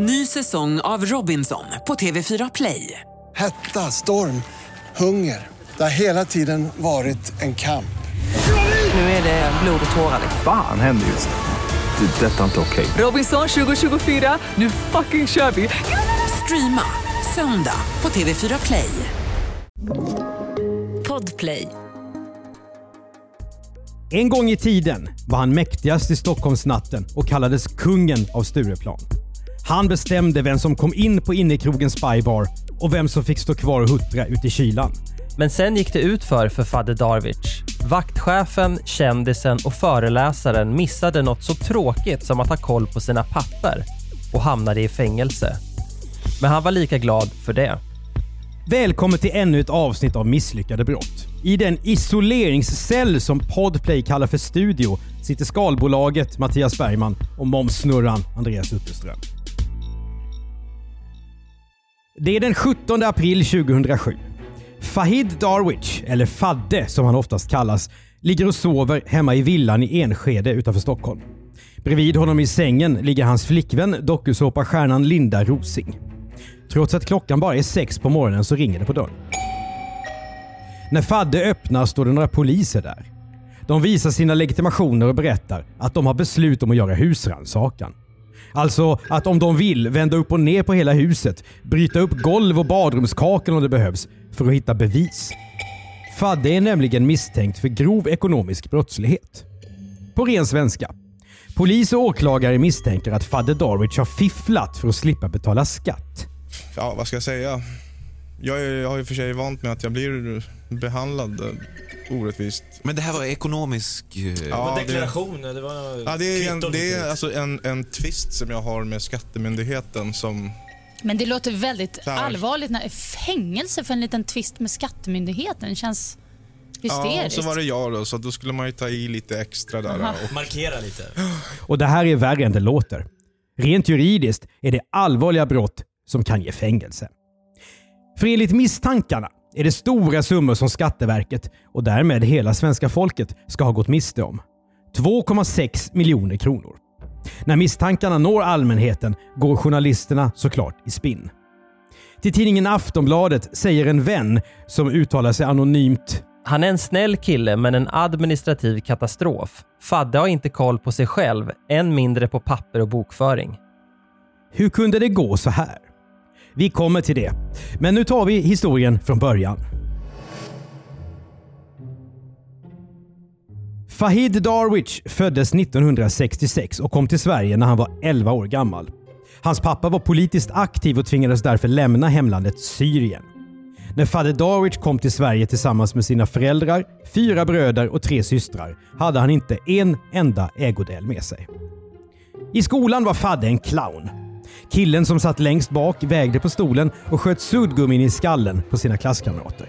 Ny säsong av Robinson på TV4 Play. Hetta, storm, hunger. Det har hela tiden varit en kamp. Nu är det blod och tårar. Fan händer just nu. Det. är Detta är inte okej. Robinson 2024, nu fucking kör vi! Streama söndag på TV4 Play. Podplay. En gång i tiden var han mäktigast i Stockholmsnatten och kallades kungen av Stureplan. Han bestämde vem som kom in på innekrogen Spybar och vem som fick stå kvar och huttra ute i kylan. Men sen gick det ut för för Fadde Darwich. Vaktchefen, kändisen och föreläsaren missade något så tråkigt som att ha koll på sina papper och hamnade i fängelse. Men han var lika glad för det. Välkommen till ännu ett avsnitt av Misslyckade brott. I den isoleringscell som Podplay kallar för studio sitter skalbolaget Mattias Bergman och momssnurran Andreas Utterström. Det är den 17 april 2007. Fahid Darwich, eller Fadde som han oftast kallas, ligger och sover hemma i villan i Enskede utanför Stockholm. Bredvid honom i sängen ligger hans flickvän, dokusåpastjärnan Linda Rosing. Trots att klockan bara är sex på morgonen så ringer det på dörren. När Fadde öppnar står det några poliser där. De visar sina legitimationer och berättar att de har beslut om att göra husrannsakan. Alltså att om de vill vända upp och ner på hela huset, bryta upp golv och badrumskakel om det behövs för att hitta bevis. Fadde är nämligen misstänkt för grov ekonomisk brottslighet. På ren svenska. Polis och åklagare misstänker att Fadde Darwich har fifflat för att slippa betala skatt. Ja, vad ska jag säga? Jag, är, jag har ju för sig vant med att jag blir behandlad eh, orättvist. Men det här var ekonomisk... eh, Ja, det- Deklarationer, det var Ja, det är, en, det och är alltså en, en twist som jag har med Skattemyndigheten som... Men det låter väldigt här. allvarligt. När, fängelse för en liten tvist med Skattemyndigheten känns Ja, hysteriskt. så var det jag då, så då skulle man ju ta i lite extra där. Och, Markera lite. Och det här är värre än det låter. Rent juridiskt är det allvarliga brott som kan ge fängelse. För enligt misstankarna är det stora summor som Skatteverket och därmed hela svenska folket ska ha gått miste om. 2,6 miljoner kronor. När misstankarna når allmänheten går journalisterna såklart i spinn. Till tidningen Aftonbladet säger en vän som uttalar sig anonymt Han är en snäll kille men en administrativ katastrof. Fadde har inte koll på sig själv, än mindre på papper och bokföring. Hur kunde det gå så här? Vi kommer till det. Men nu tar vi historien från början. Fahid Darwich föddes 1966 och kom till Sverige när han var 11 år gammal. Hans pappa var politiskt aktiv och tvingades därför lämna hemlandet Syrien. När Fadde Darwich kom till Sverige tillsammans med sina föräldrar, fyra bröder och tre systrar hade han inte en enda ägodel med sig. I skolan var Fadde en clown. Killen som satt längst bak vägde på stolen och sköt suddgummin i skallen på sina klasskamrater.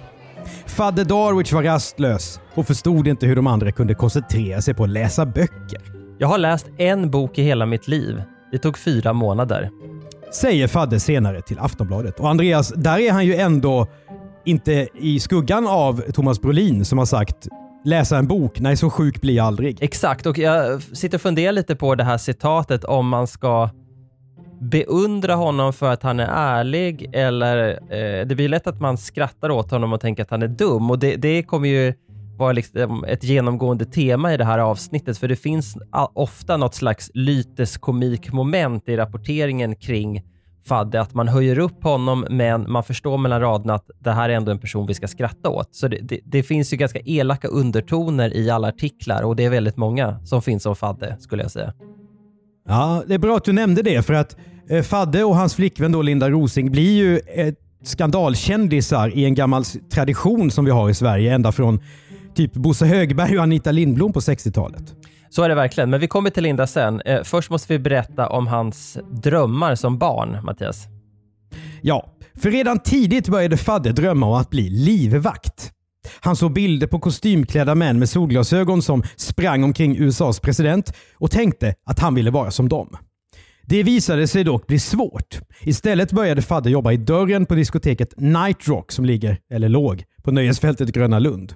Fadde Darwich var rastlös och förstod inte hur de andra kunde koncentrera sig på att läsa böcker. Jag har läst en bok i hela mitt liv. Det tog fyra månader. Säger Fadde senare till Aftonbladet. Och Andreas, där är han ju ändå inte i skuggan av Thomas Brolin som har sagt läsa en bok, nej så sjuk blir jag aldrig. Exakt, och jag sitter och funderar lite på det här citatet om man ska beundra honom för att han är ärlig eller eh, det blir lätt att man skrattar åt honom och tänker att han är dum och det, det kommer ju vara liksom ett genomgående tema i det här avsnittet för det finns ofta något slags lyteskomikmoment i rapporteringen kring Fadde, att man höjer upp honom men man förstår mellan raderna att det här är ändå en person vi ska skratta åt. Så det, det, det finns ju ganska elaka undertoner i alla artiklar och det är väldigt många som finns om Fadde skulle jag säga. Ja, det är bra att du nämnde det för att eh, Fadde och hans flickvän då Linda Rosing blir ju ett skandalkändisar i en gammal tradition som vi har i Sverige ända från typ Bosse Högberg och Anita Lindblom på 60-talet. Så är det verkligen, men vi kommer till Linda sen. Eh, först måste vi berätta om hans drömmar som barn, Mattias. Ja, för redan tidigt började Fadde drömma om att bli livvakt. Han såg bilder på kostymklädda män med solglasögon som sprang omkring USAs president och tänkte att han ville vara som dem. Det visade sig dock bli svårt. Istället började Fadde jobba i dörren på diskoteket Night Rock som ligger, eller låg, på nöjesfältet Gröna Lund.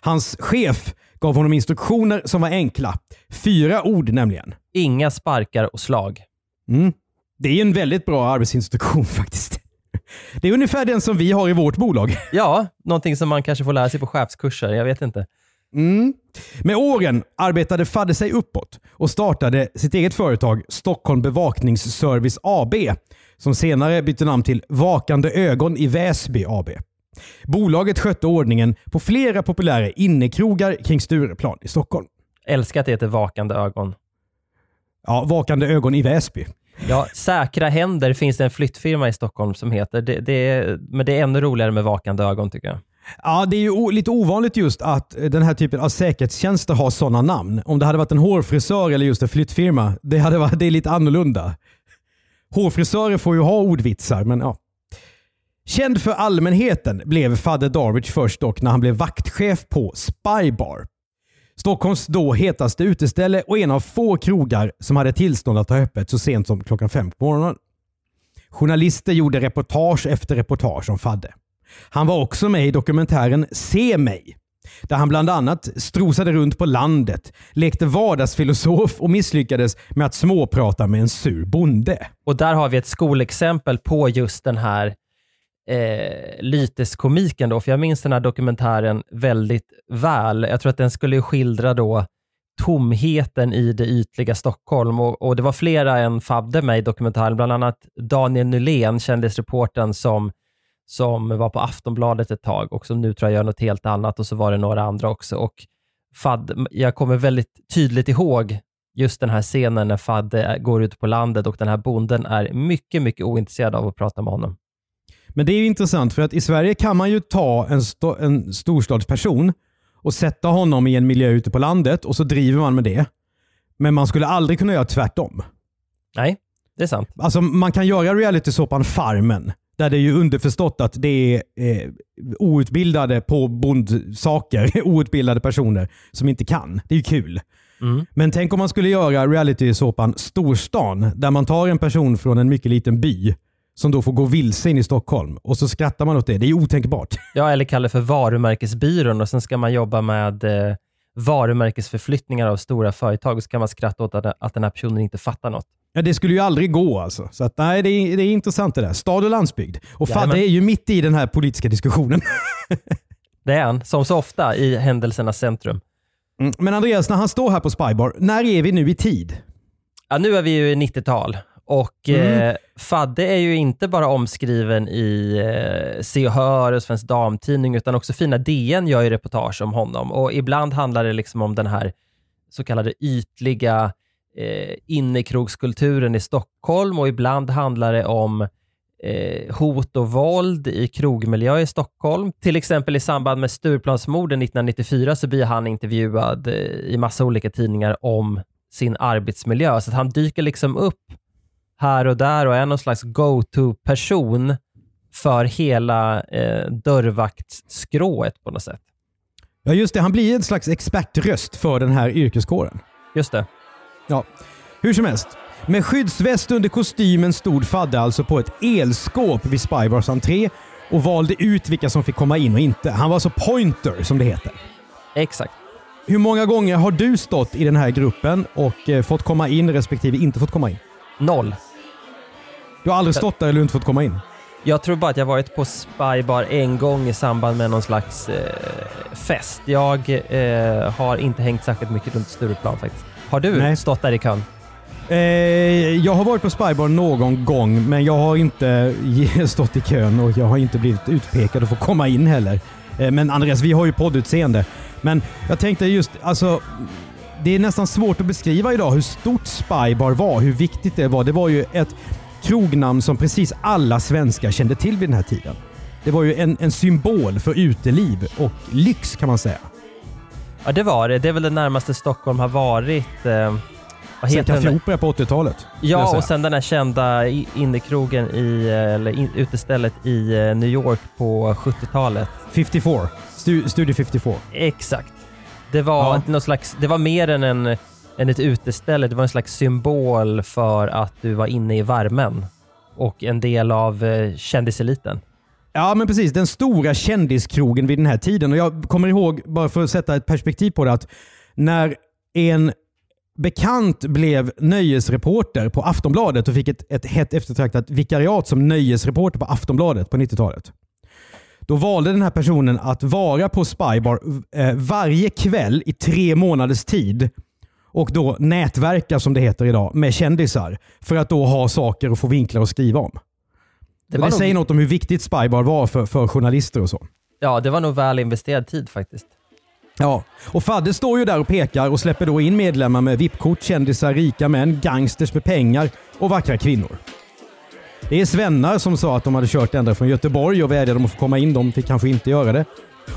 Hans chef gav honom instruktioner som var enkla. Fyra ord nämligen. Inga sparkar och slag. Mm. Det är en väldigt bra arbetsinstruktion faktiskt. Det är ungefär den som vi har i vårt bolag. Ja, någonting som man kanske får lära sig på chefskurser. Jag vet inte. Mm. Med åren arbetade Fadde sig uppåt och startade sitt eget företag Stockholm Bevakningsservice AB som senare bytte namn till Vakande ögon i Väsby AB. Bolaget skötte ordningen på flera populära innekrogar kring Stureplan i Stockholm. Älskar att det heter Vakande ögon. Ja, Vakande ögon i Väsby. Ja, Säkra händer finns det en flyttfirma i Stockholm som heter. Det, det är, men det är ännu roligare med Vakande ögon tycker jag. Ja, det är ju lite ovanligt just att den här typen av säkerhetstjänster har sådana namn. Om det hade varit en hårfrisör eller just en flyttfirma, det, hade varit, det är lite annorlunda. Hårfrisörer får ju ha ordvitsar, men ja. Känd för allmänheten blev Fadde Darwich först dock när han blev vaktchef på Spybar. Stockholms då hetaste uteställe och en av få krogar som hade tillstånd att ha öppet så sent som klockan fem på morgonen. Journalister gjorde reportage efter reportage om Fadde. Han var också med i dokumentären Se mig, där han bland annat strosade runt på landet, lekte vardagsfilosof och misslyckades med att småprata med en sur bonde. Och där har vi ett skolexempel på just den här eh, lyteskomiken. Då, för jag minns den här dokumentären väldigt väl. Jag tror att den skulle skildra då tomheten i det ytliga Stockholm och, och det var flera än Fabde med i dokumentären, bland annat Daniel Nylén, kändisreportern som, som var på Aftonbladet ett tag och som nu tror jag gör något helt annat och så var det några andra också. Och Fad, jag kommer väldigt tydligt ihåg just den här scenen när Fadde eh, går ut på landet och den här bonden är mycket, mycket ointresserad av att prata med honom. Men det är intressant för att i Sverige kan man ju ta en, sto- en storstadsperson och sätta honom i en miljö ute på landet och så driver man med det. Men man skulle aldrig kunna göra tvärtom. Nej, det är sant. Alltså man kan göra realitysåpan Farmen, där det är ju underförstått att det är eh, outbildade på bondsaker, outbildade personer som inte kan. Det är ju kul. Mm. Men tänk om man skulle göra realitysåpan Storstan, där man tar en person från en mycket liten by som då får gå vilse in i Stockholm och så skrattar man åt det. Det är otänkbart. Ja, eller kalla det för varumärkesbyrån och sen ska man jobba med eh, varumärkesförflyttningar av stora företag och så kan man skratta åt att, att den här personen inte fattar något. Ja, det skulle ju aldrig gå alltså. Så att, nej, det är, det är intressant det där. Stad och landsbygd. Och Fadde Jajamän. är ju mitt i den här politiska diskussionen. Det är han, som så ofta i händelsernas centrum. Mm. Men Andreas, när han står här på Spybar, när är vi nu i tid? Ja, nu är vi ju i 90-tal och eh, Fadde är ju inte bara omskriven i eh, Se och Hör och Svensk Damtidning, utan också fina DN gör ju reportage om honom. Och ibland handlar det liksom om den här så kallade ytliga eh, innekrogskulturen i Stockholm och ibland handlar det om eh, hot och våld i krogmiljö i Stockholm. Till exempel i samband med Stureplansmorden 1994 så blir han intervjuad eh, i massa olika tidningar om sin arbetsmiljö. Så att han dyker liksom upp här och där och är någon slags go-to-person för hela eh, dörrvaktsskrået på något sätt. Ja just det, han blir en slags expertröst för den här yrkeskåren. Just det. Ja, hur som helst. Med skyddsväst under kostymen stod Fadde alltså på ett elskåp vid Spybars entré och valde ut vilka som fick komma in och inte. Han var alltså pointer som det heter. Exakt. Hur många gånger har du stått i den här gruppen och eh, fått komma in respektive inte fått komma in? Noll. Du har aldrig stått där eller inte fått komma in? Jag tror bara att jag varit på Spybar en gång i samband med någon slags eh, fest. Jag eh, har inte hängt särskilt mycket runt Stureplan faktiskt. Har du Nej. stått där i kön? Eh, jag har varit på Spybar någon gång, men jag har inte stått i kön och jag har inte blivit utpekad att få komma in heller. Eh, men Andreas, vi har ju poddutseende. Men jag tänkte just, alltså, det är nästan svårt att beskriva idag hur stort Spybar var, hur viktigt det var. Det var ju ett krognamn som precis alla svenskar kände till vid den här tiden. Det var ju en, en symbol för uteliv och lyx kan man säga. Ja, det var det. Det är väl det närmaste Stockholm har varit. Eh, vad Sen heter den? Café Opera på 80-talet. skulle jag Ja, och sen den här kända innekrogen i, eller in, utestället i eh, New York på 70-talet. 54. Stu, Studio 54. Exakt. Det var, Ja. någon slags, det var mer än, en, än ett uteställe. Det var en slags symbol för att du var inne i värmen och en del av eh, kändiseliten. Ja, men precis. Den stora kändiskrogen vid den här tiden. Och Jag kommer ihåg, bara för att sätta ett perspektiv på det, att när en bekant blev nöjesreporter på Aftonbladet och fick ett, ett hett eftertraktat vikariat som nöjesreporter på Aftonbladet på 90-talet. Då valde den här personen att vara på Spybar eh, varje kväll i tre månaders tid och då nätverka, som det heter idag, med kändisar för att då ha saker att få vinklar att skriva om. Det, det var säger nog, något om hur viktigt Spybar var för, för journalister och så. ja, det var nog väl investerad tid faktiskt. Ja, och Fadde står ju där och pekar och släpper då in medlemmar med VIP-kort, kändisar, rika män, gangsters med pengar och vackra kvinnor. Det är svennar som sa att de hade kört ända från Göteborg och vädjade om att få komma in. De fick kanske inte göra det.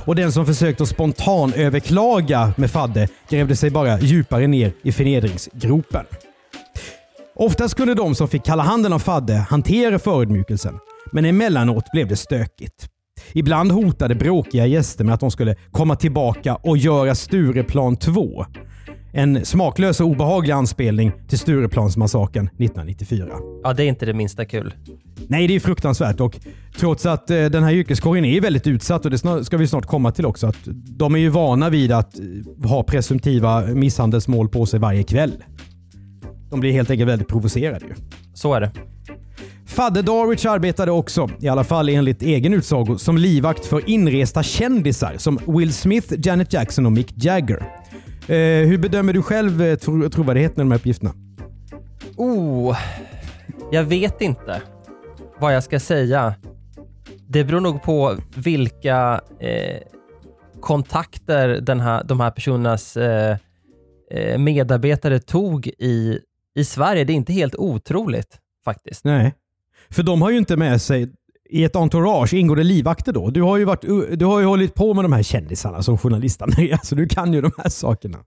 Och den som försökte spontan överklaga med Fadde grävde sig bara djupare ner i förnedringsgropen. Oftast kunde de som fick kalla handen av Fadde hantera förödmjukelsen, men emellanåt blev det stökigt. Ibland hotade bråkiga gäster med att de skulle komma tillbaka och göra Stureplan 2. En smaklös och obehaglig anspelning till Stureplansmassakern 1994. Ja, det är inte det minsta kul. Nej, det är fruktansvärt och trots att eh, den här yrkeskåren är väldigt utsatt och det ska vi snart komma till också, att de är ju vana vid att eh, ha presumtiva misshandelsmål på sig varje kväll. De blir helt enkelt väldigt provocerade ju. Så är det. Fadde Darwich arbetade också, i alla fall enligt egen utsago, som livvakt för inresta kändisar som Will Smith, Janet Jackson och Mick Jagger. Eh, hur bedömer du själv eh, tro- trovärdigheten i de här uppgifterna? Oh, jag vet inte vad jag ska säga. Det beror nog på vilka eh, kontakter den här, de här personernas eh, eh, medarbetare tog i, i Sverige. Det är inte helt otroligt faktiskt. Nej. För de har ju inte med sig i ett entourage ingår det livvakter då? Du har ju, varit, du har ju hållit på med de här kändisarna som journalist. Alltså du kan ju de här sakerna.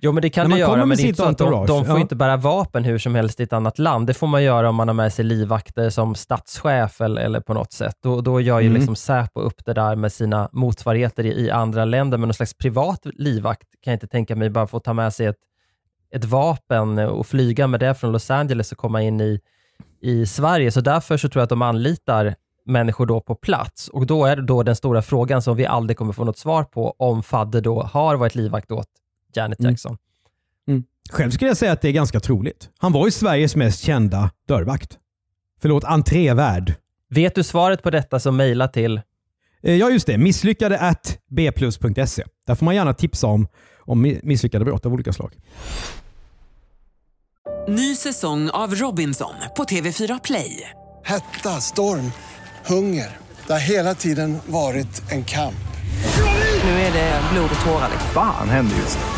Jo, men det kan du göra, men det är inte så att de, de får ja. inte bära vapen hur som helst i ett annat land. Det får man göra om man har med sig livvakter som statschef eller, eller på något sätt. Då, då gör ju Mm. liksom Säpo upp det där med sina motsvarigheter i, i andra länder, men någon slags privat livvakt kan jag inte tänka mig bara få ta med sig ett, ett vapen och flyga med det från Los Angeles och komma in i, i Sverige. Så därför så tror jag att de anlitar människor då på plats och då är det då den stora frågan som vi aldrig kommer få något svar på om Fadde då har varit livvakt åt Janet Mm. Jackson. Själv skulle jag säga att det är ganska troligt. Han var ju Sveriges mest kända dörrvakt. Förlåt, entrévärd. Vet du svaret på detta så mejla till Eh, Ja, just det. Misslyckade at bplus.se. Där får man gärna tipsa om, om mi- misslyckade brott av olika slag. Ny säsong av Robinson på TV4 Play. Hetta, storm, hunger. Det har hela tiden varit en kamp. Nu är det blod och tårar. Fan händer just nu.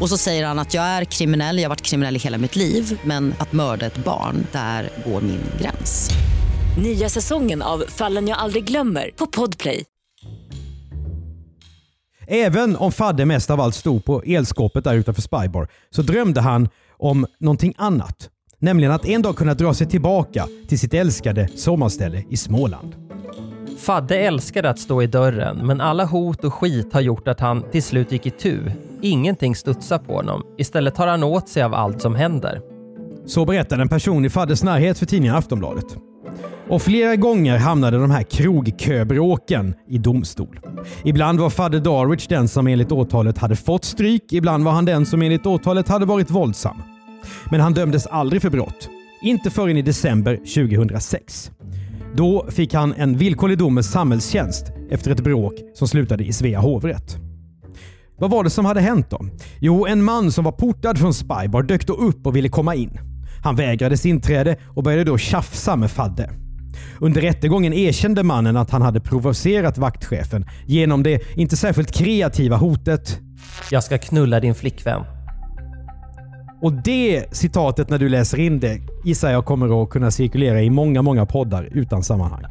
Och så säger han att jag är kriminell, jag har varit kriminell i hela mitt liv men att mörda ett barn, där går min gräns. Nya säsongen av Fallen jag aldrig glömmer på Podplay. Även om Fadde mest av allt stod på elskåpet där utanför Spybar så drömde han om någonting annat. Nämligen att en dag kunna dra sig tillbaka till sitt älskade sommarställe i Småland. Fadde älskade att stå i dörren, men alla hot och skit har gjort att han till slut gick i tu. Ingenting studsar på honom. Istället tar han åt sig av allt som händer. Så berättade en person i Faddes närhet för tidningen Aftonbladet. Och flera gånger hamnade de här krogköbråken i domstol. Ibland var Fadde Darwich den som enligt åtalet hade fått stryk, ibland var han den som enligt åtalet hade varit våldsam. Men han dömdes aldrig för brott. Inte förrän i december 2006. Då fick han en villkorlig dom med samhällstjänst efter ett bråk som slutade i Svea hovrätt. Vad var det som hade hänt då? Jo, en man som var portad från Spybar dök då upp och ville komma in. Han vägrades inträde och började då tjafsa med Fadde. Under rättegången erkände mannen att han hade provocerat vaktchefen genom det inte särskilt kreativa hotet “Jag ska knulla din flickvän”. Och det citatet när du läser in det gissar jag kommer att kunna cirkulera i många, många poddar utan sammanhang.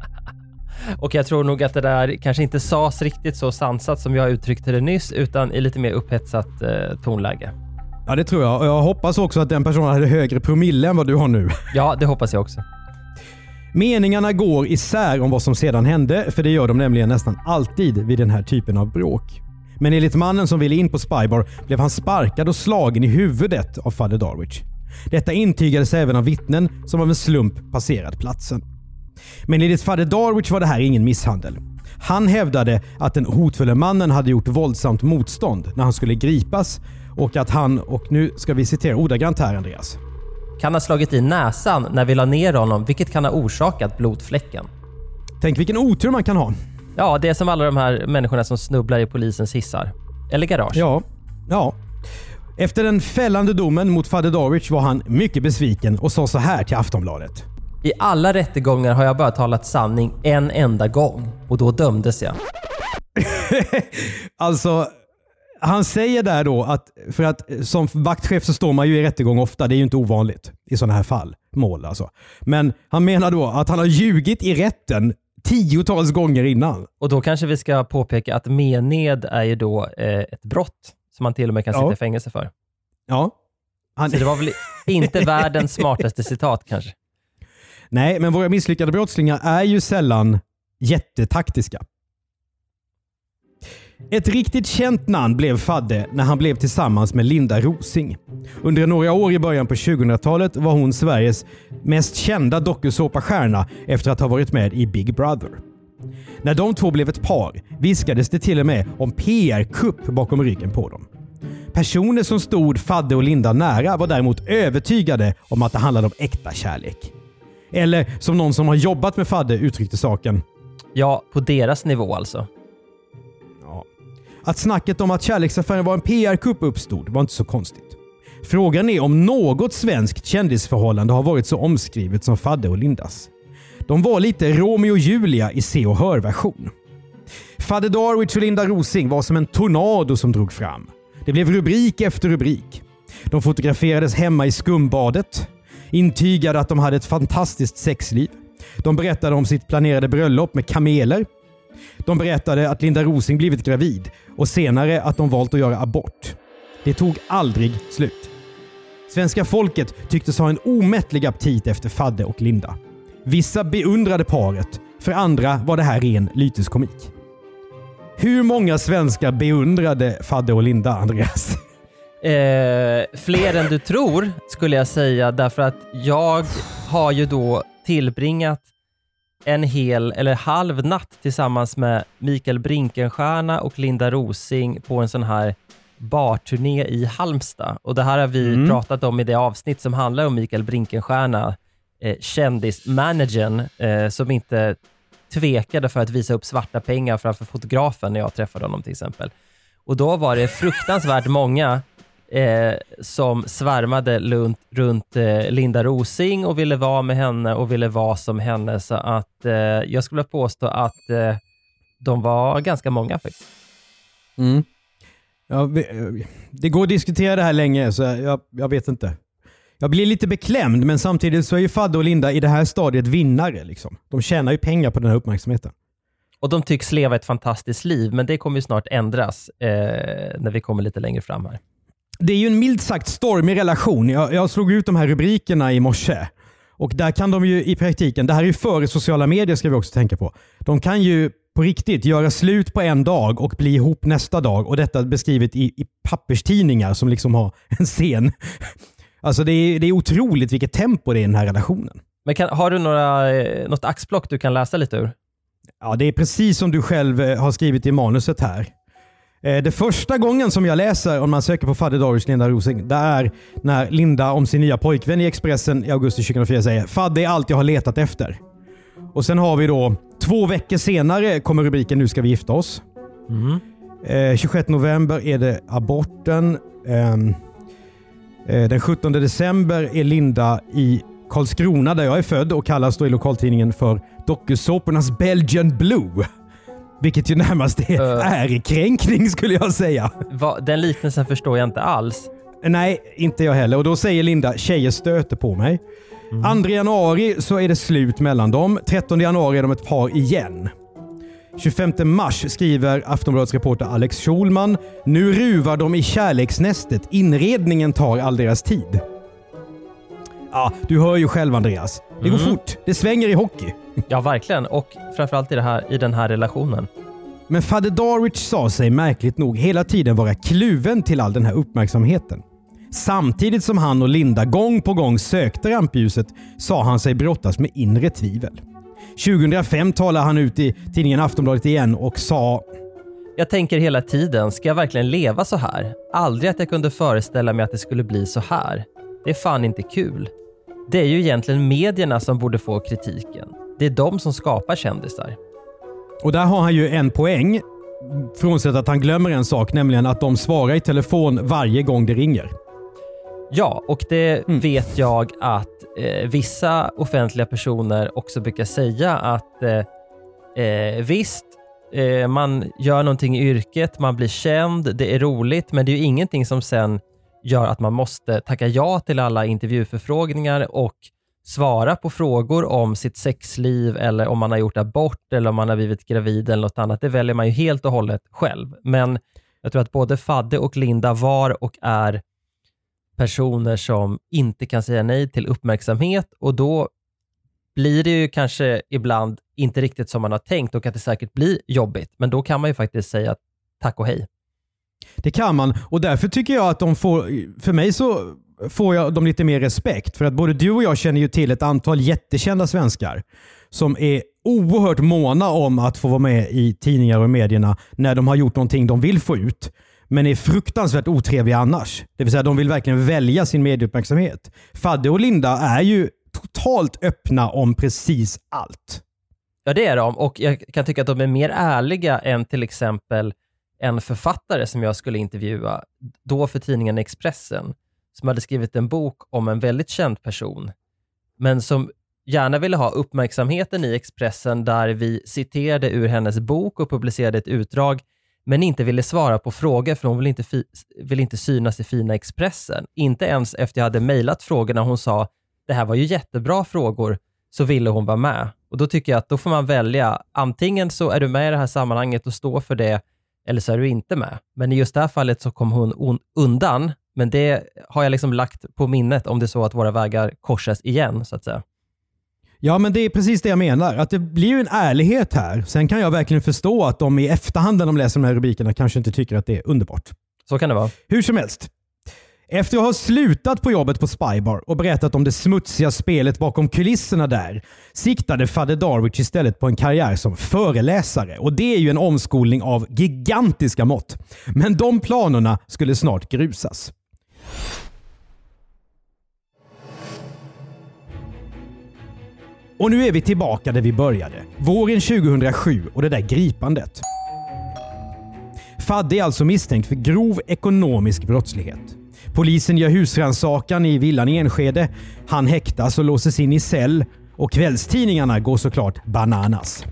Och jag tror nog att det där kanske inte sades riktigt så sansat som jag uttryckte det nyss, utan i lite mer upphetsat eh, tonläge. Ja, det tror jag. Och jag hoppas också att den personen hade högre promille än vad du har nu. Ja, det hoppas jag också. Meningarna går isär om vad som sedan hände, för det gör de nämligen nästan alltid vid den här typen av bråk. Men enligt mannen som ville in på Spybar blev han sparkad och slagen i huvudet av fader Darwich. Detta intygades även av vittnen som av en slump passerat platsen. Men enligt fader Darwich var det här ingen misshandel. Han hävdade att den hotfulla mannen hade gjort våldsamt motstånd när han skulle gripas och att han, och nu ska vi citera ordagrant här Andreas. Kan ha slagit i näsan när vi la ner honom, vilket kan ha orsakat blodfläcken. Tänk vilken otur man kan ha. Ja, det är som alla de här människorna som snubblar i polisens hissar. Eller garage. Ja, ja. Efter den fällande domen mot fader Darwich var han mycket besviken och sa så här till Aftonbladet. I alla rättegångar har jag bara talat sanning en enda gång och då dömdes jag. Alltså, han säger där då att, för att som vaktchef så står man ju i rättegång ofta. Det är ju inte ovanligt i sådana här fall. Mål alltså. Men han menar då att han har ljugit i rätten tiotals gånger innan. Och då kanske vi ska påpeka att mened är ju då eh, ett brott som man till och med kan sitta Ja. i fängelse för. Ja. Han... Så det var väl inte världens smartaste citat kanske. Nej, men våra misslyckade brottslingar är ju sällan jättetaktiska. Ett riktigt känt namn blev Fadde när han blev tillsammans med Linda Rosing. Under några år i början på 2000-talet var hon Sveriges mest kända dokusåpastjärna efter att ha varit med i Big Brother. När de två blev ett par viskades det till och med om PR-kupp bakom ryggen på dem. Personer som stod Fadde och Linda nära var däremot övertygade om att det handlade om äkta kärlek. Eller som någon som har jobbat med Fadde uttryckte saken. Ja, på deras nivå alltså. Att snacket om att kärleksaffären var en PR-kupp uppstod var inte så konstigt. Frågan är om något svenskt kändisförhållande har varit så omskrivet som Fadde och Lindas. De var lite Romeo och Julia i se och hör-version. Fadde Darwich och Linda Rosing var som en tornado som drog fram. Det blev rubrik efter rubrik. De fotograferades hemma i skumbadet, intygade att de hade ett fantastiskt sexliv. De berättade om sitt planerade bröllop med kameler. De berättade att Linda Rosing blivit gravid och senare att de valt att göra abort. Det tog aldrig slut. Svenska folket tycktes ha en omättlig aptit efter Fadde och Linda. Vissa beundrade paret, för andra var det här ren lyteskomik. Hur många svenskar beundrade Fadde och Linda, Andreas? Eh, fler än du tror skulle jag säga därför att jag har ju då tillbringat en hel eller halv natt tillsammans med Mikael Brinkenstierna och Linda Rosing på en sån här barturné i Halmstad. Och det här har vi Mm. pratat om i det avsnitt som handlar om Mikael Brinkenstierna, eh, kändismanagern eh, som inte tvekade för att visa upp svarta pengar framför fotografen när jag träffade honom till exempel. Och då var det fruktansvärt många eh, som svärmade runt, runt eh, Linda Rosing och ville vara med henne och ville vara som henne. Så att eh, jag skulle påstå att eh, de var ganska många faktiskt. Mm. Ja, vi- det går att diskutera det här länge, så jag, jag vet inte. Jag blir lite beklämd, men samtidigt så är ju Fadde och Linda i det här stadiet vinnare. Liksom. De tjänar ju pengar på den här uppmärksamheten. Och de tycks leva ett fantastiskt liv, men det kommer ju snart ändras eh, när vi kommer lite längre fram här. Det är ju en milt sagt stormig relation. Jag, jag slog ut de här rubrikerna i morse. Och där kan de ju i praktiken, det här är ju före sociala medier ska vi också tänka på. De kan ju på riktigt göra slut på en dag och bli ihop nästa dag. Och detta beskrivet i, i papperstidningar som liksom har en scen. Alltså det är, det är otroligt vilket tempo det är i den här relationen. Men kan, har du några, eh, något axplock du kan läsa lite ur? Ja, det är precis som du själv eh, har skrivit i manuset här. Eh, Det första gången som jag läser om man söker på Fadde Darwich Linda Rosing, det är när Linda om sin nya pojkvän i Expressen i augusti 2004 säger “Fadde är allt jag har letat efter”. Och sen har vi då två veckor senare kommer rubriken “Nu ska vi gifta oss”. Eh, 26 november är det aborten. Ehm, eh, den 17 december är Linda i Karlskrona där jag är född och kallas då i lokaltidningen för dokusåpornas Belgian Blue. Vilket ju närmast är ärekränkning skulle jag säga. Va, den liknelsen förstår jag inte alls. Nej, inte jag heller. Och då säger Linda, tjejer stöter på mig. 2 januari så är det slut mellan dem. 13 januari är de ett par igen. 25 mars skriver Aftonbladets reporter Alex Schulman “Nu ruvar de i kärleksnästet. Inredningen tar all deras tid”. Ja, du hör ju själv Andreas. Det går Mm. fort. Det svänger i hockey. Ja, verkligen. Och framförallt i, det här, i den här relationen. Men Fadde Darwich sa sig märkligt nog hela tiden vara kluven till all den här uppmärksamheten. Samtidigt som han och Linda gång på gång sökte rampljuset sa han sig brottas med inre tvivel. 2005 talade han ut i tidningen Aftonbladet igen och sa Jag tänker hela tiden, ska jag verkligen leva så här? Aldrig att jag kunde föreställa mig att det skulle bli så här. Det är fan inte kul. Det är ju egentligen medierna som borde få kritiken. Det är de som skapar kändisar. Och där har han ju en poäng. Frånsett att han glömmer en sak, nämligen att de svarar i telefon varje gång det ringer. Ja, och det vet jag att eh, vissa offentliga personer också brukar säga att eh, eh, visst, eh, man gör någonting i yrket, man blir känd, det är roligt, men det är ju ingenting som sen gör att man måste tacka ja till alla intervjuförfrågningar och svara på frågor om sitt sexliv eller om man har gjort abort eller om man har blivit gravid eller något annat. Det väljer man ju helt och hållet själv. Men jag tror att både Fadde och Linda var och är personer som inte kan säga nej till uppmärksamhet och då blir det ju kanske ibland inte riktigt som man har tänkt och att det säkert blir jobbigt. Men då kan man ju faktiskt säga tack och hej. Det kan man och därför tycker jag att de får, för mig så får jag dem lite mer respekt. För att både du och jag känner ju till ett antal jättekända svenskar som är oerhört måna om att få vara med i tidningar och medierna när de har gjort någonting de vill få ut. Men är fruktansvärt otrevliga annars. Det vill säga de vill verkligen välja sin medieuppmärksamhet. Fadde och Linda är ju totalt öppna om precis allt. Ja, det är de och jag kan tycka att de är mer ärliga än till exempel en författare som jag skulle intervjua, då för tidningen Expressen, som hade skrivit en bok om en väldigt känd person, men som gärna ville ha uppmärksamheten i Expressen där vi citerade ur hennes bok och publicerade ett utdrag, men inte ville svara på frågor för hon ville inte, ville inte synas i fina Expressen. Inte ens efter jag hade mejlat frågorna hon sa, det här var ju jättebra frågor, så ville hon vara med. Och då tycker jag att då får man välja, antingen så är du med i det här sammanhanget och står för det, eller så är du inte med. Men i just det här fallet så kom hon un- undan, men det har jag liksom lagt på minnet om det är så att våra vägar korsas igen, så att säga. Ja, men det är precis det jag menar. Att det blir ju en ärlighet här. Sen kan jag verkligen förstå att de i efterhand när de läser de här rubrikerna kanske inte tycker att det är underbart. Så kan det vara. Hur som helst. Efter att ha slutat på jobbet på Spybar och berättat om det smutsiga spelet bakom kulisserna där siktade Fadde Darwich istället på en karriär som föreläsare. Och Det är ju en omskolning av gigantiska mått. Men de planerna skulle snart grusas. Och nu är vi tillbaka där vi började. Våren 2007 och det där gripandet. Fadde är alltså misstänkt för grov ekonomisk brottslighet. Polisen gör husrannsakan i villan i Enskede. Han häktas och låses in i cell. Och kvällstidningarna går såklart bananas.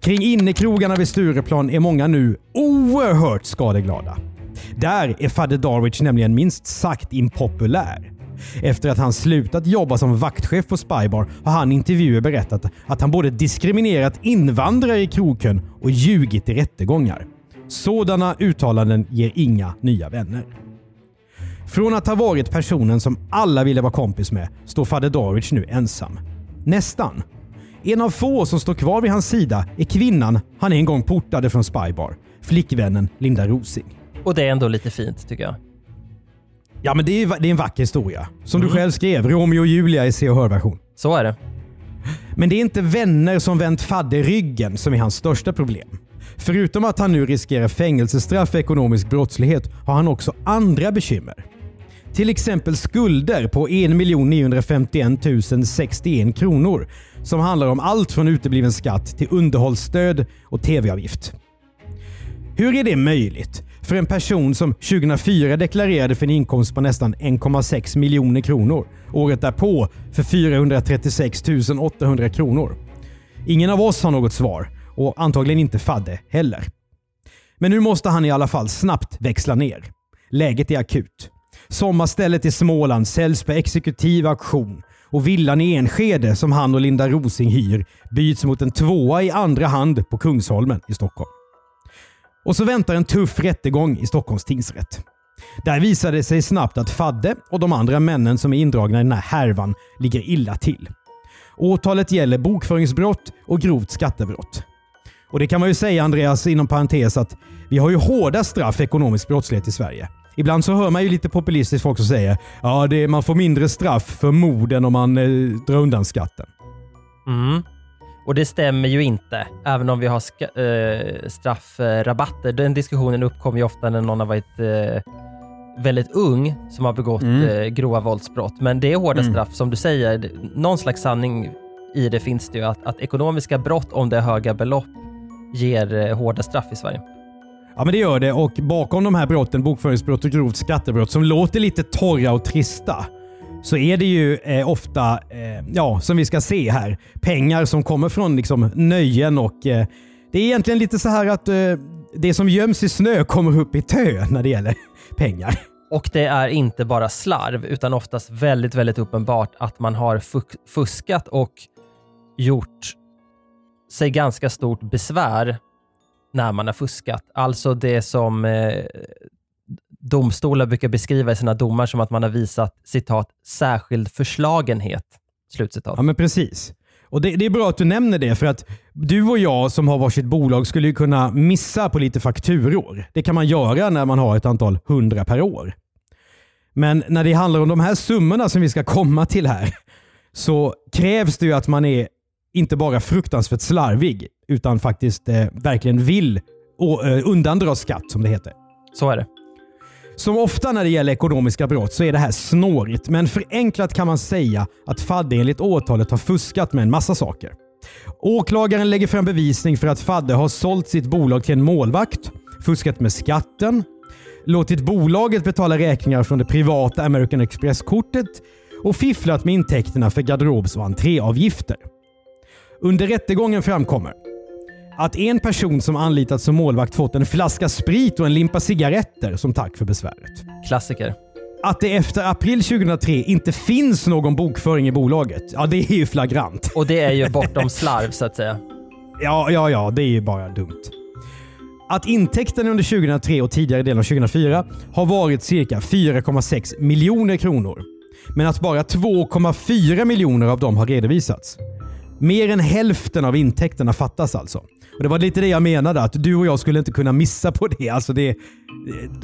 Kring innekrogarna vid Stureplan är många nu oerhört skadeglada. Där är Fadde Darwich nämligen minst sagt impopulär. Efter att han slutat jobba som vaktchef på Spybar har han i intervjuer berättat att han både diskriminerat invandrare i krogkön och ljugit i rättegångar. Sådana uttalanden ger inga nya vänner. Från att ha varit personen som alla ville vara kompis med står Fadde Darwich nu ensam. Nästan. En av få som står kvar vid hans sida är kvinnan han en gång portade från Spybar. Flickvännen Linda Rosing. Och det är ändå lite fint, tycker jag. Ja, men det är, det är en vacker historia. Som du själv skrev, Romeo och Julia i Se och Hör-version. Så är det. Men det är inte vänner som vänt Fadde ryggen som är hans största problem. Förutom att han nu riskerar fängelsestraff för ekonomisk brottslighet har han också andra bekymmer. Till exempel skulder på 1 951 061 kronor som handlar om allt från utebliven skatt till underhållsstöd och tv-avgift. Hur är det möjligt för en person som 2004 deklarerade för en inkomst på nästan 1,6 miljoner kronor, året därpå för 436 800 kronor? Ingen av oss har något svar och antagligen inte Fadde heller. Men nu måste han i alla fall snabbt växla ner. Läget är akut. Sommarstället i Småland säljs på exekutiv auktion och villan i Enskede som han och Linda Rosing hyr byts mot en tvåa i andra hand på Kungsholmen i Stockholm. Och så väntar en tuff rättegång i Stockholms tingsrätt. Där visar det sig snabbt att Fadde och de andra männen som är indragna i den här härvan ligger illa till. Åtalet gäller bokföringsbrott och grovt skattebrott. Och Det kan man ju säga Andreas inom parentes att vi har ju hårda straff för ekonomisk brottslighet i Sverige. Ibland så hör man ju lite populistiskt folk som säger ja det, man får mindre straff för mord än om man eh, drar undan skatten. Mm. Och det stämmer ju inte, även om vi har eh, straffrabatter. Den diskussionen uppkommer ju ofta när någon har varit eh, väldigt ung som har begått Mm. eh, grova våldsbrott. Men det är hårda Mm. straff som du säger. Någon slags sanning i det finns det ju. Att, att ekonomiska brott, om det är höga belopp, ger hårda straff i Sverige. Ja men det gör det och bakom de här brotten, bokföringsbrott och grovt skattebrott som låter lite torra och trista så är det ju eh, ofta, eh, ja som vi ska se här, pengar som kommer från liksom, nöjen och eh, det är egentligen lite så här att eh, det som göms i snö kommer upp i tö när det gäller pengar. Och det är inte bara slarv, utan oftast väldigt, väldigt uppenbart att man har fuskat och gjort sig ganska stort besvär när man har fuskat. Alltså det som eh, domstolar brukar beskriva i sina domar som att man har visat citat särskild förslagenhet. Slutcitat. Ja men precis. Och det, det är bra att du nämner det för att du och jag som har varsitt bolag skulle ju kunna missa på lite fakturor. Det kan man göra när man har ett antal hundra per år. Men när det handlar om de här summorna som vi ska komma till här så krävs det ju att man är inte bara fruktansvärt slarvig utan faktiskt eh, verkligen vill och, eh, undandra skatt som det heter. Så är det. Som ofta när det gäller ekonomiska brott så är det här snårigt, men förenklat kan man säga att Fadde enligt åtalet har fuskat med en massa saker. Åklagaren lägger fram bevisning för att Fadde har sålt sitt bolag till en målvakt, fuskat med skatten, låtit bolaget betala räkningar från det privata American Express-kortet och fifflat med intäkterna för garderobs och entréavgifter. Under rättegången framkommer att en person som anlitats som målvakt fått en flaska sprit och en limpa cigaretter som tack för besväret. Klassiker. Att det efter april 2003 inte finns någon bokföring i bolaget, ja det är ju flagrant. Och det är ju bortom slarv så att säga. Ja, ja, ja, det är ju bara dumt. Att intäkten under 2003 och tidigare delen av 2004 har varit cirka 4,6 miljoner kronor. Men att bara 2,4 miljoner av dem har redovisats. Mer än hälften av intäkterna fattas alltså. Och Det var lite det jag menade, att du och jag skulle inte kunna missa på det. Alltså det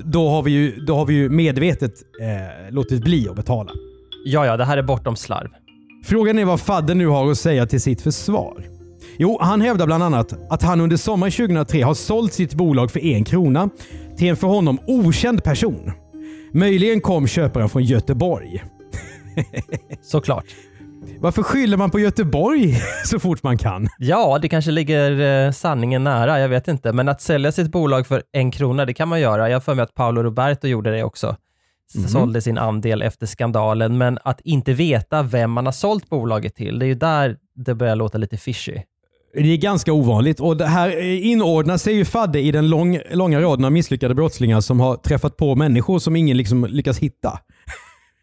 då, har vi ju, då har vi ju medvetet eh, låtit bli att betala. Ja, ja, det här är bortom slarv. Frågan är vad Fadde nu har att säga till sitt försvar. Jo, han hävdar bland annat att han under sommaren 2003 har sålt sitt bolag för en krona till en för honom okänd person. Möjligen kom köparen från Göteborg. Såklart. Varför skyller man på Göteborg så fort man kan? Ja, det kanske ligger eh, sanningen nära, jag vet inte. Men att sälja sitt bolag för en krona, det kan man göra. Jag har för mig att Paolo Roberto gjorde det också. Mhm. Sålde sin andel efter skandalen, men att inte veta vem man har sålt bolaget till, det är ju där det börjar låta lite fishy. Det är ganska ovanligt och det här inordnar sig ju Fadde i den lång, långa raden av misslyckade brottslingar som har träffat på människor som ingen liksom lyckas hitta.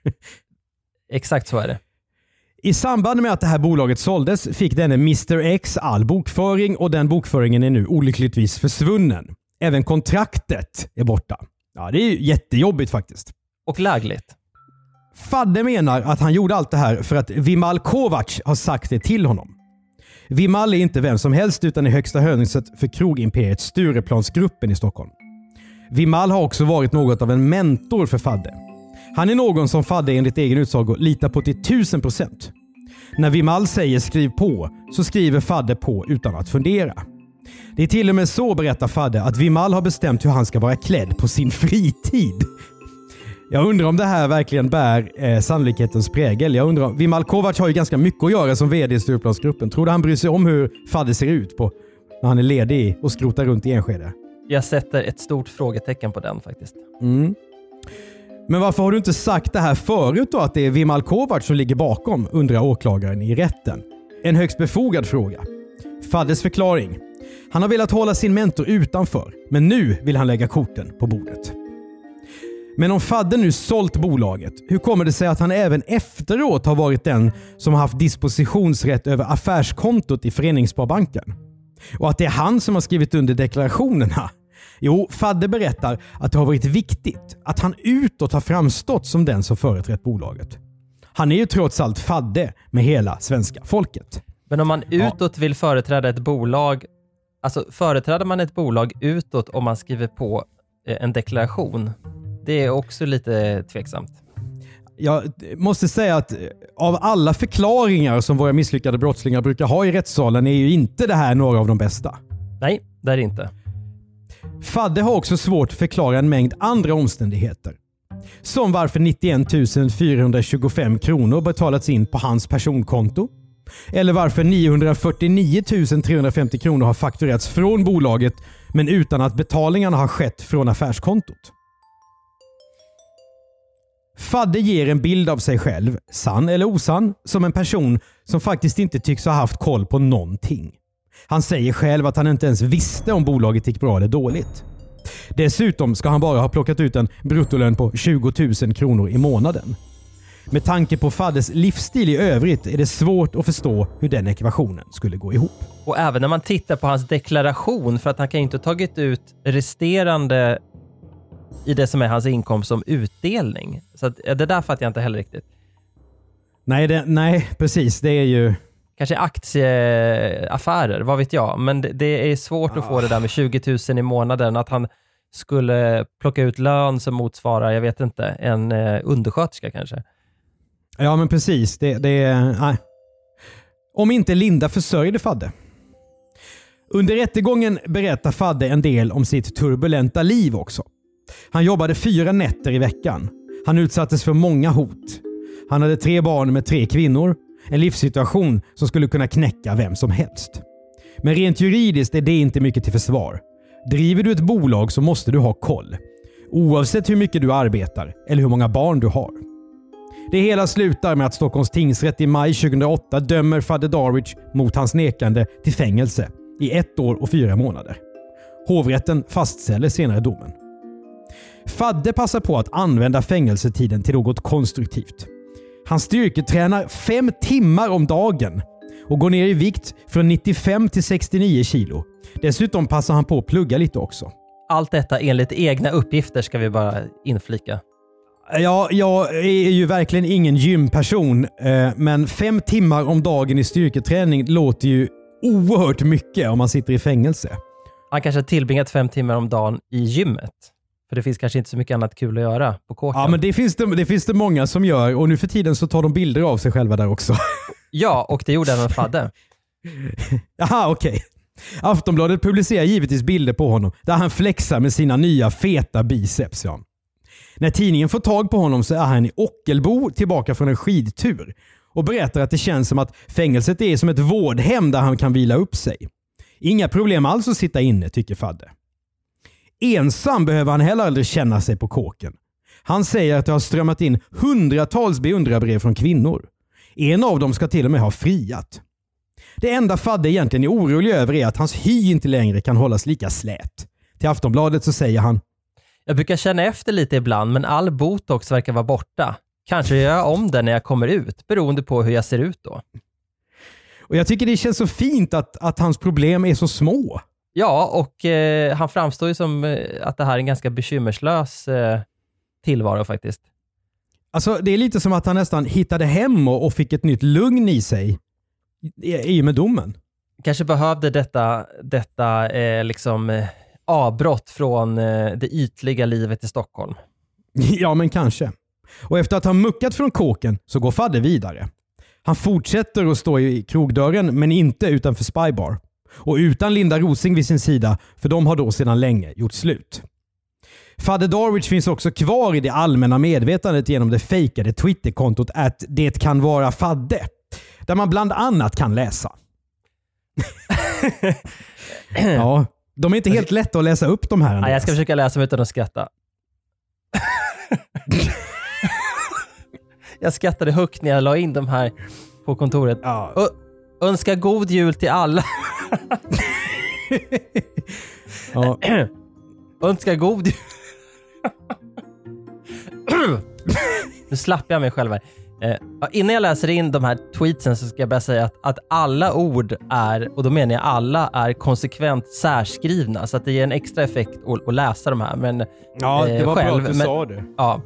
Exakt så är det. I samband med att det här bolaget såldes fick denne Mr X all bokföring och den bokföringen är nu olyckligtvis försvunnen. Även kontraktet är borta. Ja, det är jättejobbigt faktiskt. Och lägligt. Fadde menar att han gjorde allt det här för att Vimal Kovac har sagt det till honom. Vimal är inte vem som helst utan är högsta hönset för krogimperiet Stureplansgruppen i Stockholm. Vimal har också varit något av en mentor för Fadde. Han är någon som Fadde enligt egen utsago litar på till tusen procent. När Vimal säger skriv på så skriver Fadde på utan att fundera. Det är till och med så, berättar Fadde, att Vimal har bestämt hur han ska vara klädd på sin fritid. Jag undrar om det här verkligen bär eh, sannolikhetens prägel. Jag undrar, Vimal Kovac har ju ganska mycket att göra som VD i Stureplansgruppen. Tror du han bryr sig om hur Fadde ser ut på när han är ledig och skrotar runt i Enskede? Jag sätter ett stort frågetecken på den faktiskt. Mm. Men varför har du inte sagt det här förut då att det är Vimal Kovac som ligger bakom, undrar åklagaren i rätten. En högst befogad fråga. Faddes förklaring. Han har velat hålla sin mentor utanför, men nu vill han lägga korten på bordet. Men om Fadde nu sålt bolaget, hur kommer det sig att han även efteråt har varit den som har haft dispositionsrätt över affärskontot i Föreningssparbanken? Och att det är han som har skrivit under deklarationerna? Jo, Fadde berättar att det har varit viktigt att han utåt har framstått som den som företrätt bolaget. Han är ju trots allt Fadde med hela svenska folket. Men om man utåt vill företräda ett bolag, alltså företräder man ett bolag utåt om man skriver på eh, en deklaration? Det är också lite tveksamt. Jag måste säga att av alla förklaringar som våra misslyckade brottslingar brukar ha i rättssalen är ju inte det här några av de bästa. Nej, det är det inte. Fadde har också svårt att förklara en mängd andra omständigheter. Som varför 91 425 kronor betalats in på hans personkonto. Eller varför 949 350 kronor har fakturerats från bolaget men utan att betalningarna har skett från affärskontot. Fadde ger en bild av sig själv, sann eller osann, som en person som faktiskt inte tycks ha haft koll på någonting. Han säger själv att han inte ens visste om bolaget gick bra eller dåligt. Dessutom ska han bara ha plockat ut en bruttolön på 20 000 kronor i månaden. Med tanke på Faddes livsstil i övrigt är det svårt att förstå hur den ekvationen skulle gå ihop. Och även när man tittar på hans deklaration, för att han kan ju inte ha tagit ut resterande i det som är hans inkomst som utdelning. Så att, det där fattar jag inte heller riktigt. Nej, det, nej, precis. Det är ju... Kanske aktieaffärer, vad vet jag. Men det, det är svårt att få det där med 20 000 i månaden. Att han skulle plocka ut lön som motsvarar, jag vet inte, en eh, undersköterska kanske. Ja, men precis. Det, det, nej. Om inte Linda försörjde Fadde. Under rättegången berättar Fadde en del om sitt turbulenta liv också. Han jobbade fyra nätter i veckan. Han utsattes för många hot. Han hade tre barn med tre kvinnor. En livssituation som skulle kunna knäcka vem som helst. Men rent juridiskt är det inte mycket till försvar. Driver du ett bolag så måste du ha koll. Oavsett hur mycket du arbetar eller hur många barn du har. Det hela slutar med att Stockholms tingsrätt i maj 2008 dömer Fadde Darwich mot hans nekande till fängelse i ett år och fyra månader. Hovrätten fastställer senare domen. Fadde passar på att använda fängelsetiden till något konstruktivt. Han styrketränar fem timmar om dagen och går ner i vikt från 95 till 69 kilo. Dessutom passar han på att plugga lite också. Allt detta enligt egna uppgifter ska vi bara inflika. Ja, jag är ju verkligen ingen gymperson, eh, men fem timmar om dagen i styrketräning låter ju oerhört mycket om man sitter i fängelse. Han kanske har tillbringat fem timmar om dagen i gymmet. För det finns kanske inte så mycket annat kul att göra på kåken. Ja, men det finns det, det finns det många som gör och nu för tiden så tar de bilder av sig själva där också. Ja, och det gjorde även Fadde. Jaha, okej. Okay. Aftonbladet publicerar givetvis bilder på honom där han flexar med sina nya feta biceps. Ja. När tidningen får tag på honom så är han i Ockelbo tillbaka från en skidtur och berättar att det känns som att fängelset är som ett vårdhem där han kan vila upp sig. Inga problem alls att sitta inne, tycker Fadde. Ensam behöver han heller aldrig känna sig på kåken. Han säger att det har strömmat in hundratals beundrarbrev från kvinnor. En av dem ska till och med ha friat. Det enda Fadde egentligen är orolig över är att hans hy inte längre kan hållas lika slät. Till Aftonbladet så säger han Jag brukar känna efter lite ibland, men all botox verkar vara borta. Kanske gör jag om den när jag kommer ut, beroende på hur jag ser ut då. Och Jag tycker det känns så fint att, att hans problem är så små. Ja, och eh, han framstår ju som eh, att det här är en ganska bekymmerslös eh, tillvaro faktiskt. Alltså Det är lite som att han nästan hittade hem och, och fick ett nytt lugn i sig i, och med domen. Kanske behövde detta, detta eh, liksom, eh, avbrott från eh, det ytliga livet i Stockholm. Ja, men kanske. Och efter att ha muckat från kåken så går Fadde vidare. Han fortsätter att stå i krogdörren, men inte utanför Spybar. Och utan Linda Rosing vid sin sida, för de har då sedan länge gjort slut. Fadde Darwich finns också kvar i det allmänna medvetandet genom det fejkade Twitterkontot att det kan vara Fadde. Där man bland annat kan läsa. ja, de är inte helt lätta att läsa upp de här. Nej, jag ska försöka läsa dem utan att skratta. jag skrattade högt när jag la in de här på kontoret. Ja. Önska god jul till alla. Ja. önska god jul. nu slapp jag mig själv här. Eh, innan jag läser in de här tweetsen så ska jag bara säga att, att alla ord är, och då menar jag alla, är konsekvent särskrivna. Så att det ger en extra effekt att, att läsa de här. Men, Ja, det var bra själv, att du men, sa det. Ja.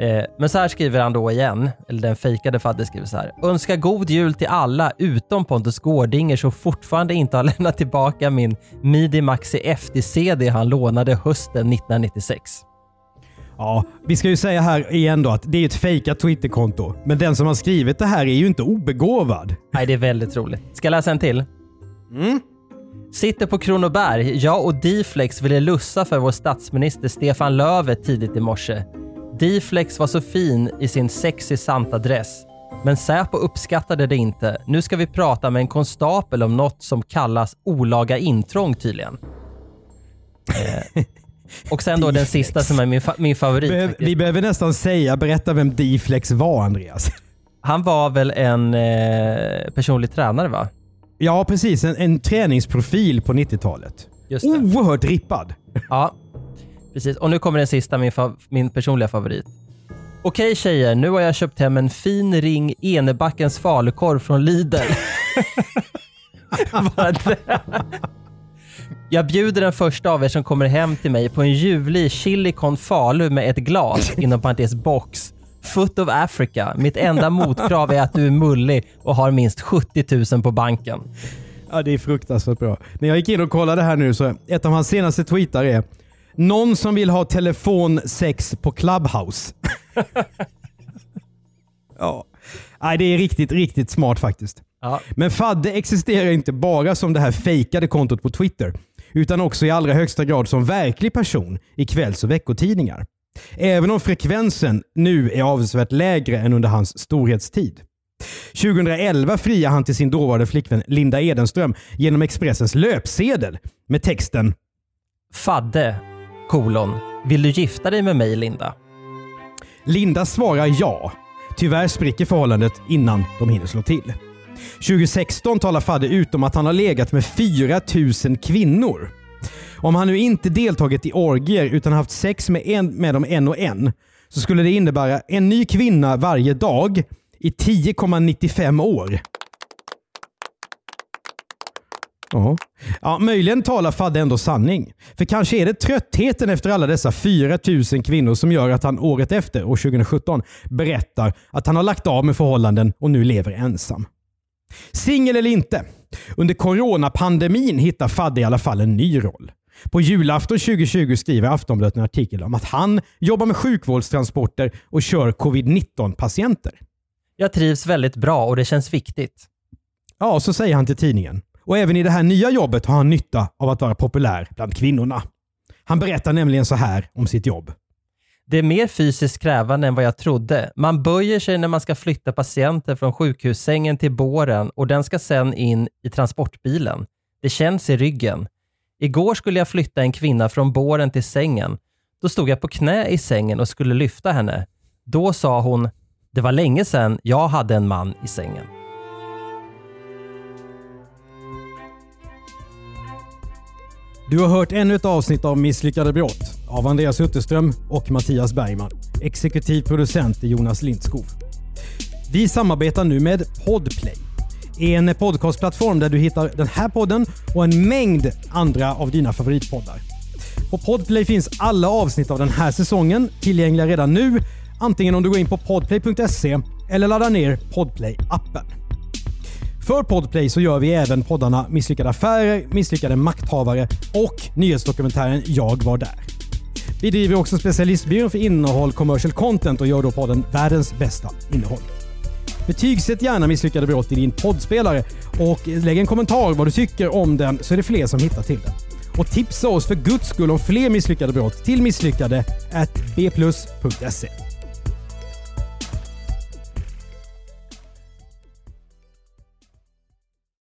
Eh, men så här skriver han då igen, eller den fejkade Fadde skriver så här. Önskar god jul till alla utom Pontus Gårdinger som fortfarande inte har lämnat tillbaka min Midi Maxi FD-CD han lånade hösten 1996. Ja, vi ska ju säga här igen då att det är ett fejkat Twitterkonto. Men den som har skrivit det här är ju inte obegåvad. Nej, det är väldigt roligt. Ska jag läsa en till? Sitter på Kronoberg. Jag och Diflex ville lussa för vår statsminister Stefan Löfven tidigt i morse. Diflex var så fin i sin sexy Santa-dress. Men Säpo uppskattade det inte. Nu ska vi prata med en konstapel om något som kallas olaga intrång tydligen. Eh, och sen då den sista som är min, fa- min favorit. Behöv, vi behöver nästan säga, berätta vem D-Flex var Andreas. Han var väl en eh, personlig tränare va? Ja, precis. En, en träningsprofil på 90-talet. Just det. Oerhört rippad. Ja, precis. Och nu kommer den sista, min, min personliga favorit. Okej tjejer, nu har jag köpt hem en fin ring Enebackens falukorv från Lidl. Jag bjuder den första av er som kommer hem till mig på en ljuvlig chili con falu med ett glas, inom parentes box. Foot of Africa. Mitt enda motkrav är att du är mullig och har minst 70 000 på banken. Ja, det är fruktansvärt bra. När jag gick in och kollade här nu så ett av hans senaste tweetar är Någon som vill ha telefonsex på Clubhouse. ja. Nej, det är riktigt, riktigt smart faktiskt. Ja. Men Fadde existerar inte bara som det här fejkade kontot på Twitter, utan också i allra högsta grad som verklig person i kvälls och veckotidningar. Även om frekvensen nu är avsevärt lägre än under hans storhetstid. 2011 friade han till sin dåvarande flickvän Linda Edenström genom Expressens löpsedel med texten Fadde, kolon. Vill du gifta dig med mig Linda? Linda svarar ja. Tyvärr spricker förhållandet innan de hinner slå till. 2016 talar Fadde ut om att han har legat med 4000 kvinnor. Om han nu inte deltagit i orgier utan haft sex med, en, med dem en och en så skulle det innebära en ny kvinna varje dag i 10,95 år. Ja. ja, möjligen talar Fadde ändå sanning. För kanske är det tröttheten efter alla dessa 4000 kvinnor som gör att han året efter, år 2017, berättar att han har lagt av med förhållanden och nu lever ensam. Singel eller inte, under coronapandemin hittar Fadde i alla fall en ny roll. På julafton 2020 skriver Aftonbladet en artikel om att han jobbar med sjukvårdstransporter och kör covid-19 patienter. Jag trivs väldigt bra och det känns viktigt. Ja, så säger han till tidningen. Och även i det här nya jobbet har han nytta av att vara populär bland kvinnorna. Han berättar nämligen så här om sitt jobb. Det är mer fysiskt krävande än vad jag trodde. Man böjer sig när man ska flytta patienter från sjukhussängen till båren och den ska sen in i transportbilen. Det känns i ryggen. Igår skulle jag flytta en kvinna från båren till sängen. Då stod jag på knä i sängen och skulle lyfta henne. Då sa hon, det var länge sedan jag hade en man i sängen. Du har hört ännu ett avsnitt av Misslyckade brott av Andreas Utterström och Mattias Bergman. Exekutiv producent är Jonas Lindskov. Vi samarbetar nu med Podplay. En podcastplattform där du hittar den här podden och en mängd andra av dina favoritpoddar. På Podplay finns alla avsnitt av den här säsongen tillgängliga redan nu, antingen om du går in på podplay.se eller laddar ner Podplay-appen. För Podplay så gör vi även poddarna Misslyckade affärer, Misslyckade makthavare och nyhetsdokumentären Jag var där. Vi driver också specialistbyrån för innehåll, commercial content och gör då podden Världens bästa innehåll. Betygsätt gärna Misslyckade brott i din poddspelare och lägg en kommentar vad du tycker om den så är det fler som hittar till den. Och tipsa oss för guds skull om fler misslyckade brott till misslyckade bplus.se.